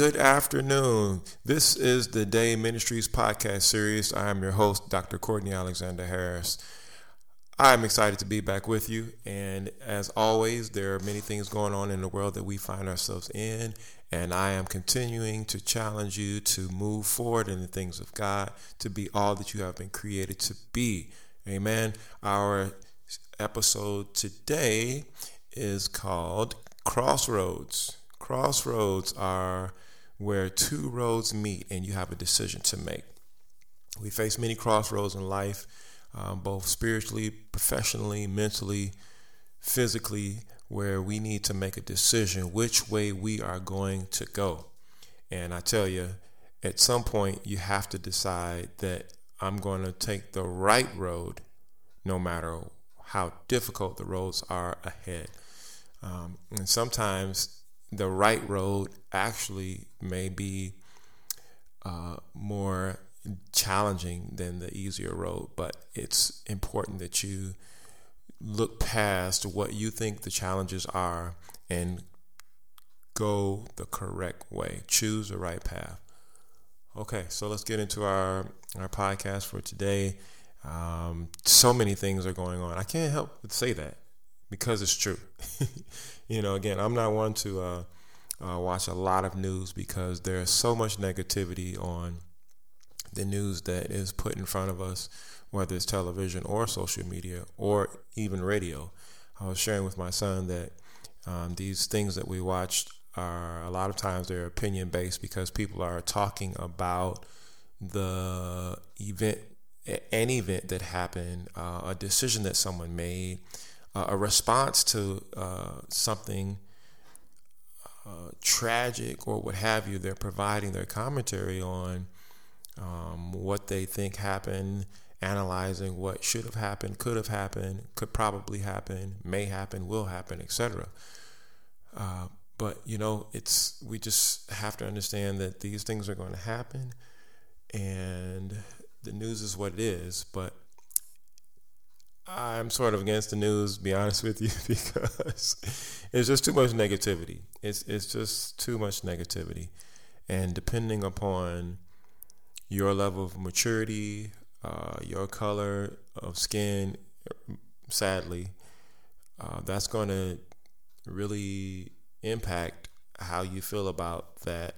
good afternoon. This is the Day Ministries podcast series. I am your host, Dr. Courtney Alexander Harris. I'm excited to be back with you. And as always, there are many things going on in the world that we find ourselves in. And I am continuing to challenge you to move forward in the things of God, to be all that you have been created to be. Amen. Our episode today is called Crossroads. Crossroads are where two roads meet and you have a decision to make. We face many crossroads in life, um, both spiritually, professionally, mentally, physically, where we need to make a decision which way we are going to go. And I tell you, at some point, you have to decide that I'm going to take the right road no matter how difficult the roads are ahead. Um, and sometimes the right road actually may be uh, more challenging than the easier road, but it's important that you look past what you think the challenges are and go the correct way. Choose the right path. Okay, so let's get into our our podcast for today. Um, so many things are going on. I can't help but say that because it's true. you know, again, I'm not one to uh, uh, watch a lot of news because there's so much negativity on the news that is put in front of us, whether it's television or social media or even radio. I was sharing with my son that um, these things that we watched are a lot of times they're opinion based because people are talking about the event, an event that happened, uh, a decision that someone made, uh, a response to uh, something uh, tragic or what have you. They're providing their commentary on um, what they think happened, analyzing what should have happened, could have happened, could probably happen, may happen, will happen, etc. Uh, but you know, it's we just have to understand that these things are going to happen, and the news is what it is. But I'm sort of against the news, be honest with you, because it's just too much negativity. It's it's just too much negativity, and depending upon your level of maturity, uh, your color of skin, sadly, uh, that's going to really impact how you feel about that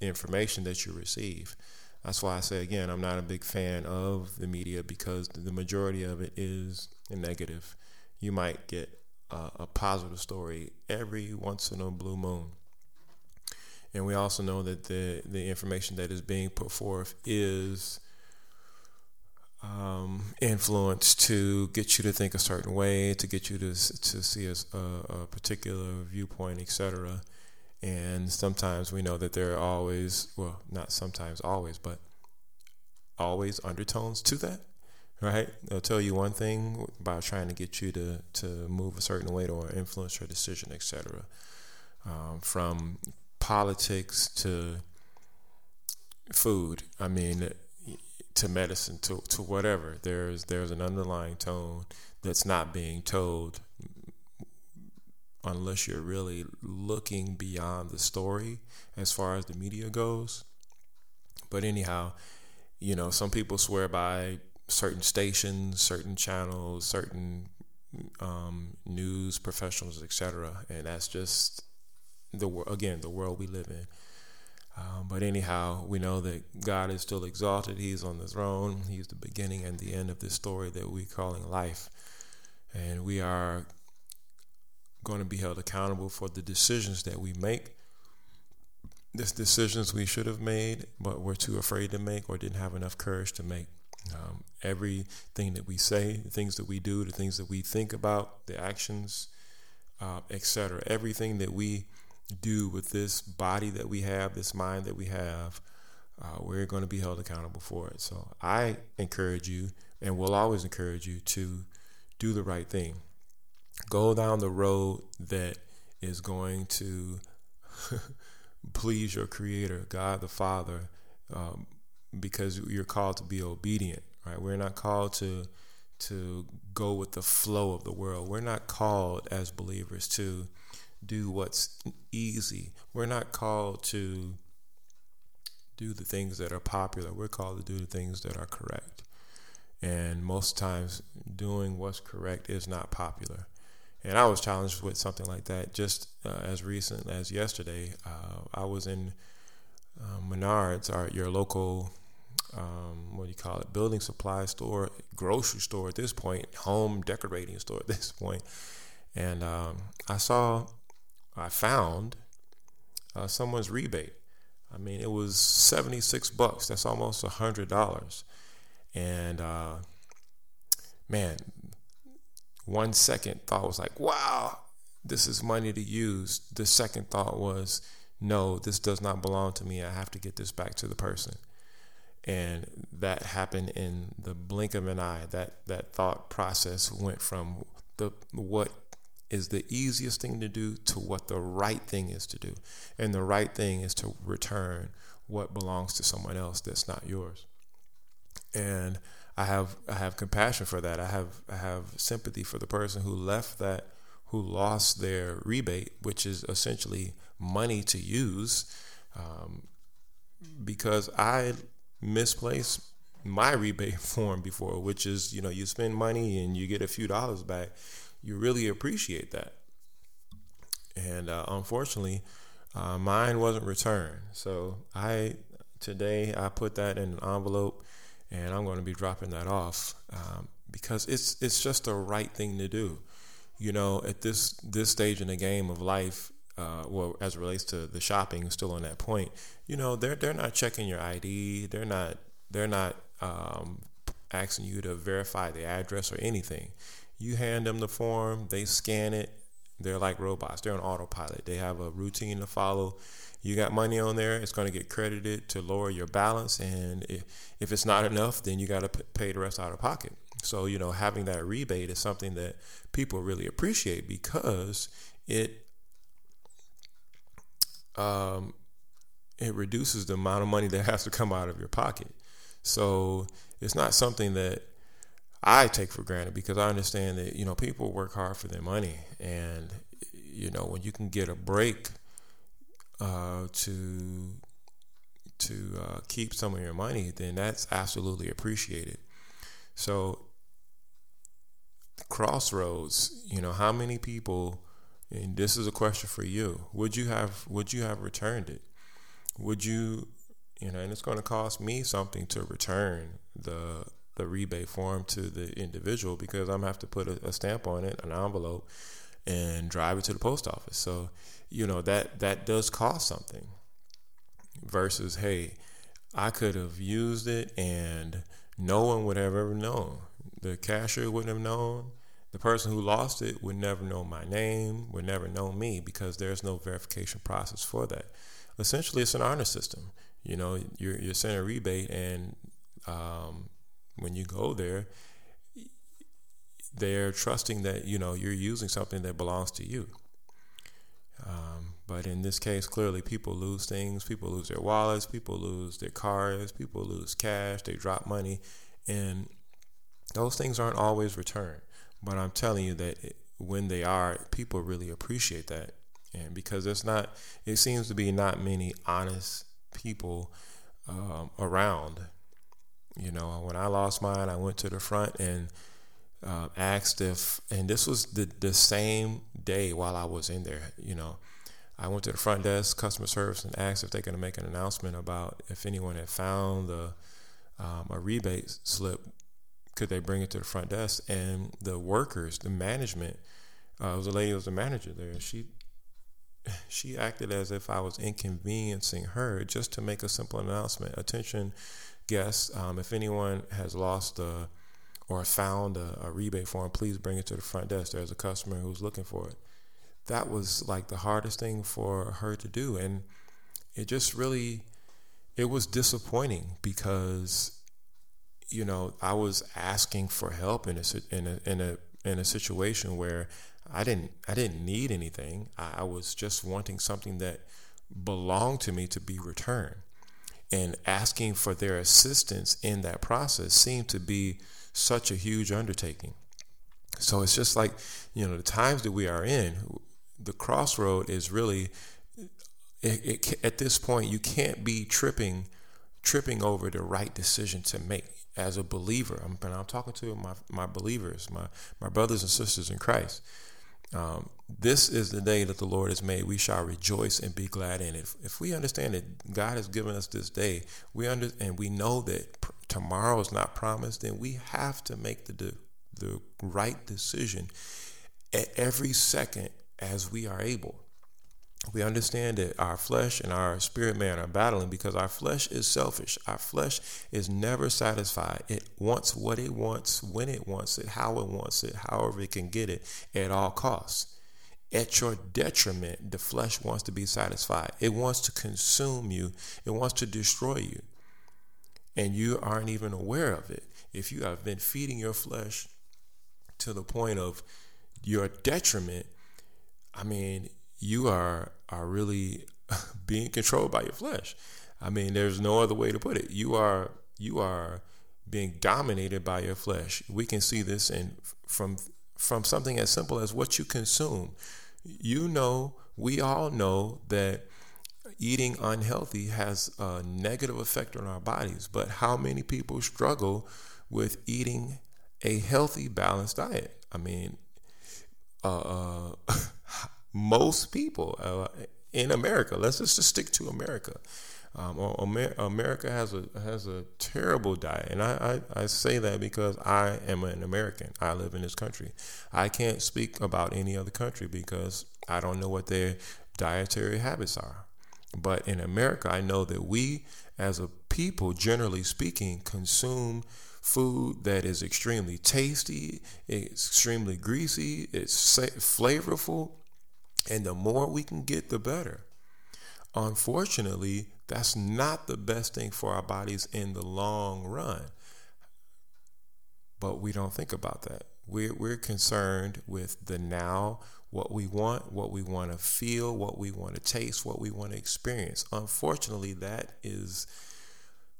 information that you receive. That's why I say again, I'm not a big fan of the media because the majority of it is negative. You might get a, a positive story every once in a blue moon. And we also know that the, the information that is being put forth is um, influenced to get you to think a certain way, to get you to, to see a, a particular viewpoint, etc. And sometimes we know that there are always, well, not sometimes, always, but always undertones to that, right? They'll tell you one thing by trying to get you to, to move a certain way or influence your decision, etc. Um, from politics to food, I mean, to medicine, to, to whatever. There's there's an underlying tone that's not being told unless you're really looking beyond the story as far as the media goes. But anyhow, you know, some people swear by certain stations, certain channels, certain um, news professionals, etc. And that's just the again the world we live in. Um, but anyhow, we know that God is still exalted. He's on the throne. He's the beginning and the end of this story that we're calling life. And we are going to be held accountable for the decisions that we make. This decisions we should have made, but we're too afraid to make or didn't have enough courage to make. Um, everything that we say, the things that we do, the things that we think about, the actions, uh, etc. Everything that we do with this body that we have, this mind that we have, uh, we're going to be held accountable for it. So I encourage you, and will always encourage you, to do the right thing go down the road that is going to please your creator god the father um, because you're called to be obedient right we're not called to to go with the flow of the world we're not called as believers to do what's easy. We're not called to do the things that are popular. We're called to do the things that are correct. And most times, doing what's correct is not popular. And I was challenged with something like that just uh, as recent as yesterday. Uh, I was in uh, Menards, our, your local, um, what do you call it, building supply store, grocery store at this point, home decorating store at this point. And um, I saw, I found uh, someone's rebate. I mean, it was 76 bucks. That's almost a $100. And uh, man, one second thought was like, wow, this is money to use. The second thought was, no, this does not belong to me. I have to get this back to the person. And that happened in the blink of an eye. That that thought process went from the what is the easiest thing to do to what the right thing is to do. And the right thing is to return what belongs to someone else that's not yours. And I have I have compassion for that. I have I have sympathy for the person who left that who lost their rebate, which is essentially money to use, um, because I misplaced my rebate form before, which is you know you spend money and you get a few dollars back you really appreciate that. And uh, unfortunately, uh, mine wasn't returned. So I today I put that in an envelope, and I'm going to be dropping that off um, because it's it's just the right thing to do. You know, at this this stage in the game of life, uh, well, as it relates to the shopping, still on that point, you know, they're they're not checking your ID. They're not they're not um, asking you to verify the address or anything. You hand them the form, they scan it. They're like robots. They're on autopilot. They have a routine to follow. You got money on there, it's going to get credited to lower your balance. And if, it's not enough, then you got to pay the rest out of pocket. So, you know, having that rebate is something that people really appreciate because it um, it reduces the amount of money that has to come out of your pocket. So it's not something that I take for granted because I understand that you know people work hard for their money, and you know when you can get a break uh, to to uh, keep some of your money, then that's absolutely appreciated. So crossroads, you know, how many people? And this is a question for you: Would you have Would you have returned it? Would you, you know, and it's going to cost me something to return the the rebate form to the individual because I'm have to put a, a, stamp on it, an envelope, and drive it to the post office. So, you know that that does cost something. Versus, hey, I could have used it and no one would have ever known. The cashier wouldn't have known. The person who lost it would never know my name, would never know me because there's no verification process for that. Essentially, it's an honor system. You know, you're, you're sending a rebate and um, when you go there, they're trusting that you know you're using something that belongs to you. Um, but in this case, clearly, people lose things. People lose their wallets. People lose their cars. People lose cash. They drop money, and those things aren't always returned. But I'm telling you that it, when they are, people really appreciate that, and because it's not, it seems to be not many honest people um, around you know, when I lost mine, I went to the front and uh, asked if, and this was the, the same day while I was in there, you know. I went to the front desk, customer service, and asked if they're going to make an announcement about if anyone had found the, um, a rebate slip, could they bring it to the front desk? And the workers, the management, uh, it was a lady who was the manager there. She she acted as if I was inconveniencing her just to make a simple announcement. Attention, guests, um, if anyone has lost a, or found a, a, rebate form, please bring it to the front desk. There's a customer who's looking for it. That was like the hardest thing for her to do, and it just really, it was disappointing because, you know, I was asking for help in a in a in a in a situation where I didn't I didn't need anything. I, I was just wanting something that belonged to me to be returned and asking for their assistance in that process seemed to be such a huge undertaking. So it's just like, you know, the times that we are in, the crossroad is really it, it, at this point you can't be tripping tripping over the right decision to make as a believer. I'm, I'm talking to my, my believers, my, my brothers and sisters in Christ. Um, this is the day that the Lord has made. We shall rejoice and be glad in it. If we understand that God has given us this day, we under and we know that pr- tomorrow is not promised, then we have to make the, the the right decision at every second as we are able we understand that our flesh and our spirit man are battling because our flesh is selfish. Our flesh is never satisfied. It wants what it wants, when it wants it, how it wants it, however it can get it at all costs. At your detriment, the flesh wants to be satisfied. It wants to consume you, it wants to destroy you. And you aren't even aware of it. If you have been feeding your flesh to the point of your detriment, I mean, you are are really being controlled by your flesh. I mean, there's no other way to put it. You are you are being dominated by your flesh. We can see this in from from something as simple as what you consume. You know, we all know that eating unhealthy has a negative effect on our bodies, but how many people struggle with eating a healthy, balanced diet? I mean, uh, uh most people uh, in America. Let's just stick to America. Um, America has a has a terrible diet, and I, I, I, say that because I am an American. I live in this country. I can't speak about any other country because I don't know what their dietary habits are. But in America, I know that we, as a people, generally speaking, consume food that is extremely tasty, it's extremely greasy, it's flavorful, and the more we can get, the better. Unfortunately, that's not the best thing for our bodies in the long run. But we don't think about that. We're, we're concerned with the now, what we want, what we want to feel, what we want to taste, what we want to experience. Unfortunately, that is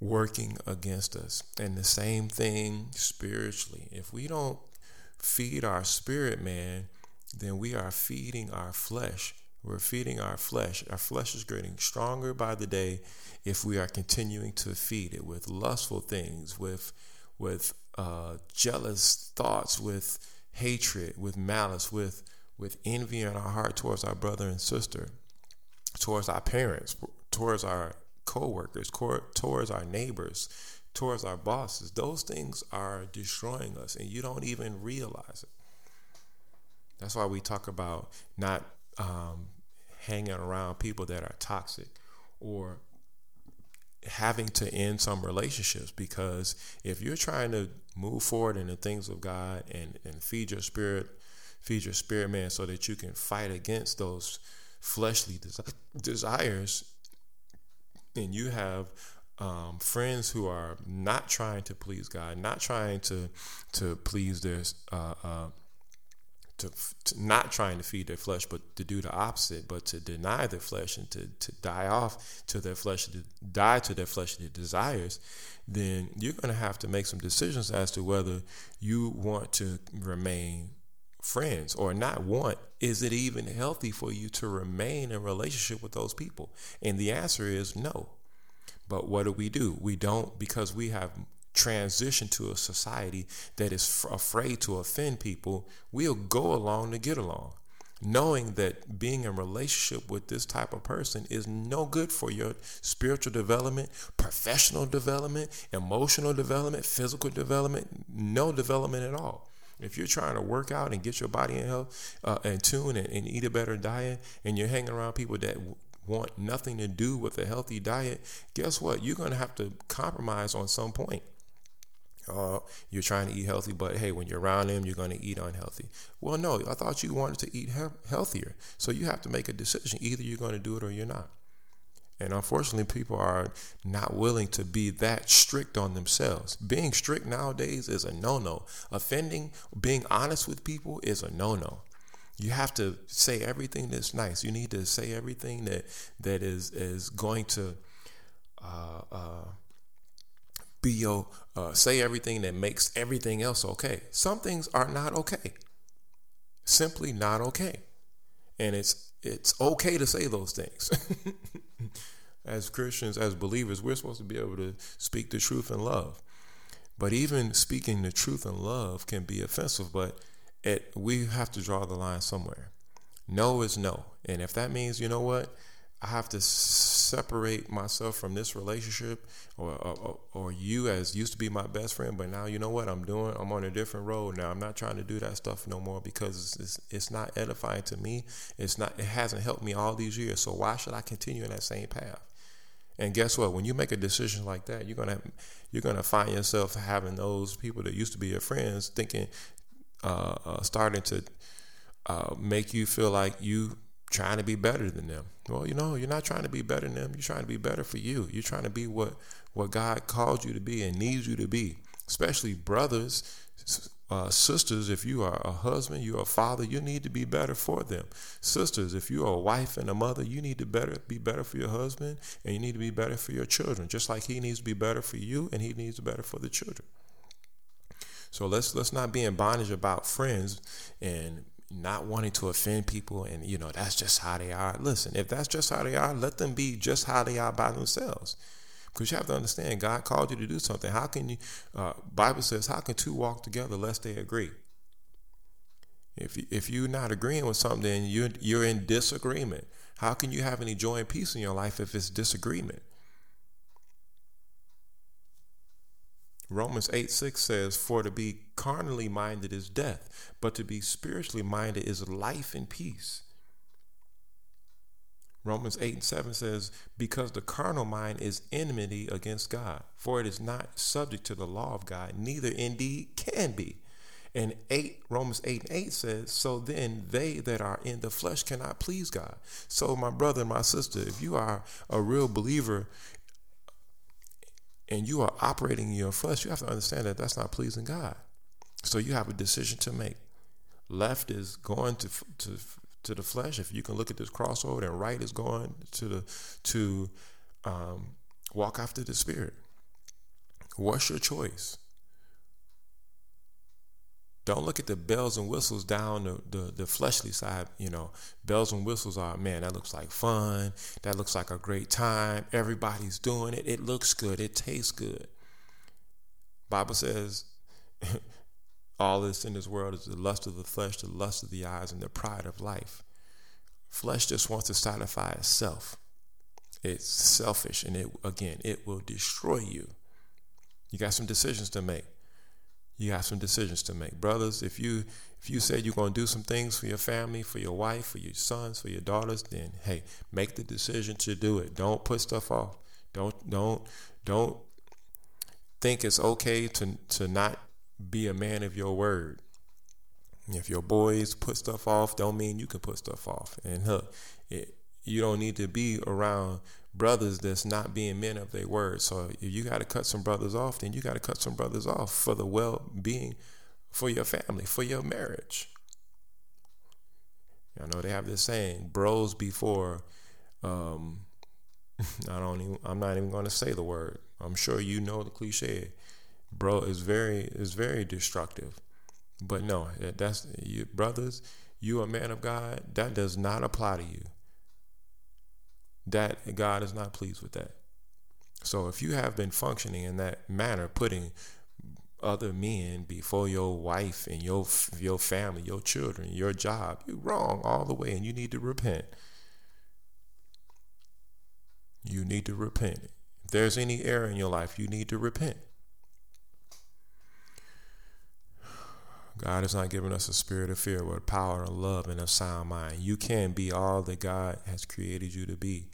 working against us. And the same thing spiritually. If we don't feed our spirit man, then we are feeding our flesh. We're feeding our flesh. Our flesh is getting stronger by the day if we are continuing to feed it with lustful things, with with uh, jealous thoughts, with hatred, with malice, with with envy in our heart towards our brother and sister, towards our parents, towards our co-workers, towards our neighbors, towards our bosses. Those things are destroying us, and you don't even realize it. That's why we talk about not um, hanging around people that are toxic or having to end some relationships because if you're trying to move forward in the things of God and, and feed your spirit, feed your spirit man so that you can fight against those fleshly des- desires, and you have um, friends who are not trying to please God, not trying to to please their uh, uh, to, to, not trying to feed their flesh, but to do the opposite, but to deny their flesh and to, to die off to their flesh, to die to their fleshly desires, then you're going to have to make some decisions as to whether you want to remain friends or not want. Is it even healthy for you to remain in relationship with those people? And the answer is no. But what do we do? We don't because we have transition to a society that is f- afraid to offend people, we'll go along to get along, knowing that being in relationship with this type of person is no good for your spiritual development, professional development, emotional development, physical development, no development at all. If you're trying to work out and get your body in health uh, and tune and, and eat a better diet, and you're hanging around people that want nothing to do with a healthy diet, guess what? You're going to have to compromise on some point. Uh, you're trying to eat healthy, but hey, when you're around them, you're going to eat unhealthy. Well, no, I thought you wanted to eat he- healthier. So you have to make a decision. Either you're going to do it or you're not. And unfortunately, people are not willing to be that strict on themselves. Being strict nowadays is a no no. Offending, being honest with people is a no no. You have to say everything that's nice. You need to say everything that that is is going to uh, uh, be your uh, say everything that makes everything else okay. Some things are not okay. Simply not okay. And it's it's okay to say those things. as Christians, as believers, we're supposed to be able to speak the truth in love. But even speaking the truth in love can be offensive, but it we have to draw the line somewhere. No is no. And if that means, you know what, I have to separate myself from this relationship or, or, or you as used to be my best friend, but now you know what I'm doing? I'm on a different road now. I'm not trying to do that stuff no more because it's, it's not edifying to me. It's not, it hasn't helped me all these years. So why should I continue in that same path? And guess what? When you make a decision like that, you're gonna you're gonna find yourself having those people that used to be your friends thinking, uh, uh, starting to uh, make you feel like you trying to be better than them. Well, you know, you're not trying to be better than them. You're trying to be better for you. You're trying to be what what God called you to be and needs you to be. Especially brothers, uh, sisters. If you are a husband, you're a father. You need to be better for them. Sisters, if you are a wife and a mother, you need to better be better for your husband, and you need to be better for your children. Just like he needs to be better for you, and he needs to be better for the children. So let's let's not be in bondage about friends and not wanting to offend people and you know that's just how they are. Listen if that's just how they are let them be just how they are by themselves. Because you have to understand god called you to do something. How can you uh, bible says how can two walk together lest they agree? If, you, if you're not agreeing with something you're, you're in disagreement. How can you have any joy and peace in your life if it's disagreement Romans 8 6 says, For to be carnally minded is death, but to be spiritually minded is life and peace. Romans 8 and 7 says, Because the carnal mind is enmity against God, for it is not subject to the law of God, neither indeed can be. And 8 Romans 8 and 8 says, So then they that are in the flesh cannot please God. So, my brother my sister, if you are a real believer and you are operating in your flesh, you have to understand that that's not pleasing God. So you have a decision to make. Left is going to to to the flesh. If you can look at this crossroad, and right is going to the to um, walk after the spirit. What's your choice? Don't look at the bells and whistles down the, the, the, fleshly side. You know, bells and whistles are, man, that looks like fun. That looks like a great time. Everybody's doing it. It looks good. It tastes good. Bible says all this in this world is the lust of the flesh, the lust of the eyes, and the pride of life. Flesh just wants to satisfy itself. It's selfish, and it again, it will destroy you. You got some decisions to make you have some decisions to make. Brothers, if you if you said you're going to do some things for your family, for your wife, for your sons, for your daughters, then hey, make the decision to do it. Don't put stuff off. Don't don't don't think it's okay to to not be a man of your word. If your boys put stuff off, don't mean you can put stuff off. And look, it, you don't need to be around brothers that's not being men of their word. So if you got to cut some brothers off, then you got to cut some brothers off for the well being for your family, for your marriage. I know they have this saying, bros before um, I don't even I'm not even going to say the word. I'm sure you know the cliche. Bro is very is very destructive. But no, that's you brothers, you a man of God, that does not apply to you that God is not pleased with that. So if you have been functioning in that manner, putting other men before your wife and your your family, your children, your job, you're wrong all the way, and you need to repent. You need to repent. If there's any error in your life, you need to repent. God has not given us a spirit of fear, but power and love and a sound mind. You can be all that God has created you to be,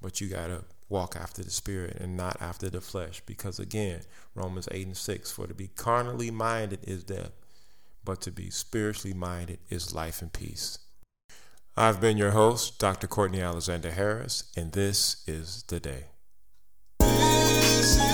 but you got to walk after the spirit and not after the flesh. Because again, Romans 8 and 6 for to be carnally minded is death, but to be spiritually minded is life and peace. I've been your host, Dr. Courtney Alexander Harris, and this is the day. This is the day.